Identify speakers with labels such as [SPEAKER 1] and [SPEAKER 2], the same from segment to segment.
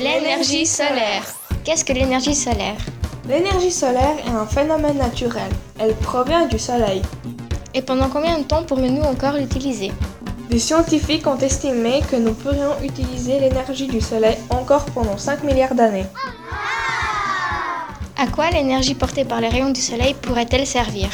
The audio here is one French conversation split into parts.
[SPEAKER 1] L'énergie solaire. Qu'est-ce que l'énergie solaire?
[SPEAKER 2] L'énergie solaire est un phénomène naturel. Elle provient du Soleil.
[SPEAKER 1] Et pendant combien de temps pourrions-nous encore l'utiliser?
[SPEAKER 2] Des scientifiques ont estimé que nous pourrions utiliser l'énergie du Soleil encore pendant 5 milliards d'années.
[SPEAKER 1] À quoi l'énergie portée par les rayons du Soleil pourrait-elle servir?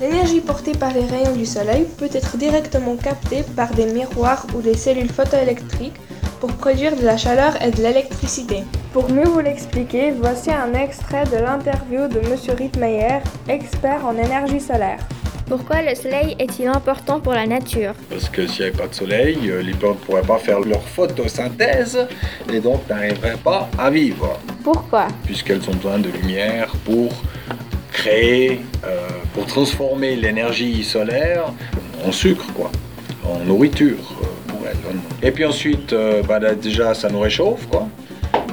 [SPEAKER 2] L'énergie portée par les rayons du Soleil peut être directement captée par des miroirs ou des cellules photoélectriques pour produire de la chaleur et de l'électricité. Pour mieux vous l'expliquer, voici un extrait de l'interview de M. Rittmeyer, expert en énergie solaire.
[SPEAKER 1] Pourquoi le Soleil est-il important pour la nature?
[SPEAKER 3] Parce que s'il n'y avait pas de soleil, euh, les plantes ne pourraient pas faire leur photosynthèse et donc n'arriveraient pas à vivre.
[SPEAKER 1] Pourquoi?
[SPEAKER 3] Puisqu'elles ont besoin de lumière pour créer, euh, pour transformer l'énergie solaire en sucre, quoi, en nourriture euh. Et puis ensuite, euh, bah, là, déjà, ça nous réchauffe, quoi.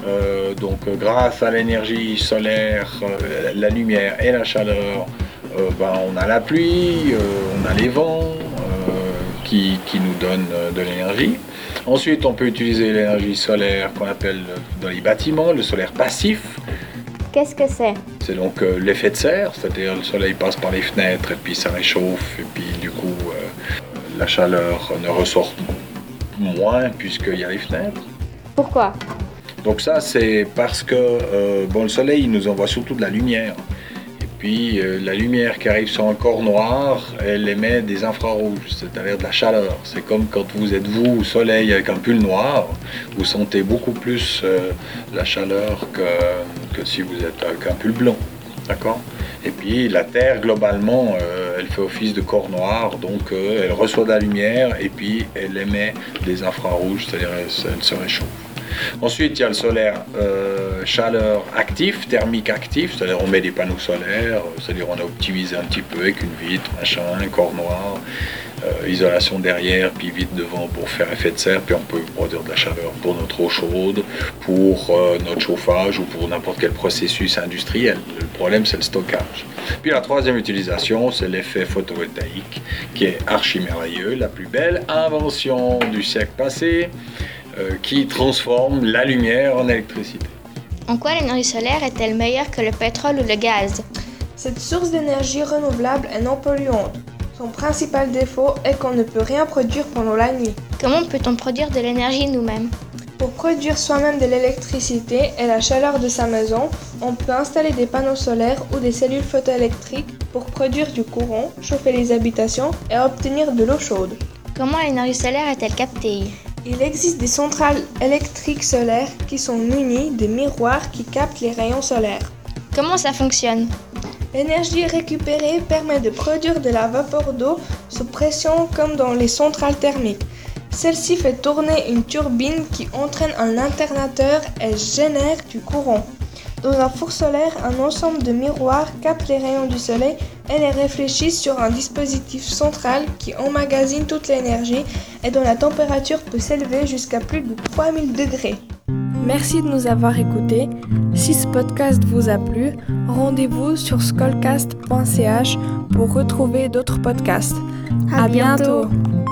[SPEAKER 3] Euh, donc, euh, grâce à l'énergie solaire, euh, la lumière et la chaleur, bah, on a la pluie, on a les vents qui, qui nous donnent de l'énergie. Ensuite, on peut utiliser l'énergie solaire qu'on appelle dans les bâtiments, le solaire passif.
[SPEAKER 1] Qu'est-ce que c'est?
[SPEAKER 3] C'est donc euh, l'effet de serre, c'est-à-dire le soleil passe par les fenêtres et puis ça réchauffe et puis du coup euh, la chaleur ne ressort moins puisqu'il y a les fenêtres.
[SPEAKER 1] Pourquoi?
[SPEAKER 3] Donc ça c'est parce que euh, bon, le soleil il nous envoie surtout de la lumière. Et puis euh, la lumière qui arrive sur un corps noir, elle émet des infrarouges, c'est-à-dire de la chaleur. C'est comme quand vous êtes vous au soleil avec un pull noir, vous sentez beaucoup plus euh, la chaleur que, que si vous êtes avec un pull blanc. D'accord? Et puis la Terre, globalement, fait office de corps noir, donc euh, elle reçoit de la lumière et puis elle émet des infrarouges, c'est-à-dire elle, elle se réchauffe. Ensuite, il y a le solaire euh, chaleur actif, thermique actif, c'est-à-dire on met des panneaux solaires, euh, c'est-à-dire on a optimisé un petit peu avec une vitre, machin, un corps noir, euh, isolation derrière, puis vitre devant pour faire effet de serre, puis on peut produire de la chaleur pour notre eau chaude, pour notre chauffage ou pour n'importe quel processus industriel. Le problème, c'est le stockage. Puis la troisième utilisation, c'est l'effet photovoltaïque, qui est archi merveilleux, la plus belle invention du siècle passé, qui transforme la lumière en électricité.
[SPEAKER 1] En quoi l'énergie solaire est-elle meilleure que le pétrole ou le gaz?
[SPEAKER 2] Cette source d'énergie renouvelable est non polluante. Son principal défaut est qu'on ne peut rien produire pendant la nuit.
[SPEAKER 1] Comment peut-on produire de l'énergie nous-mêmes?
[SPEAKER 2] Pour produire soi-même de l'électricité et la chaleur de sa maison, on peut installer des panneaux solaires ou des cellules photoélectriques pour produire du courant, chauffer les habitations et obtenir de l'eau chaude.
[SPEAKER 1] Comment l'énergie solaire est-elle captée?
[SPEAKER 2] Il existe des centrales électriques solaires qui sont munies de miroirs qui captent les rayons solaires.
[SPEAKER 1] Comment ça fonctionne?
[SPEAKER 2] L'énergie récupérée permet de produire de la vapeur d'eau sous pression comme dans les centrales thermiques. Celle-ci fait tourner une turbine qui entraîne un alternateur et génère du courant. Dans un four solaire, un ensemble de miroirs capte les rayons du soleil et les réfléchit sur un dispositif central qui emmagasine toute l'énergie et dont la température peut s'élever jusqu'à plus de 3000 degrés. Merci de nous avoir écoutés. Si ce podcast vous a plu, rendez-vous sur skullcast.ch pour retrouver d'autres podcasts.
[SPEAKER 1] À
[SPEAKER 2] À bientôt.
[SPEAKER 1] bientôt.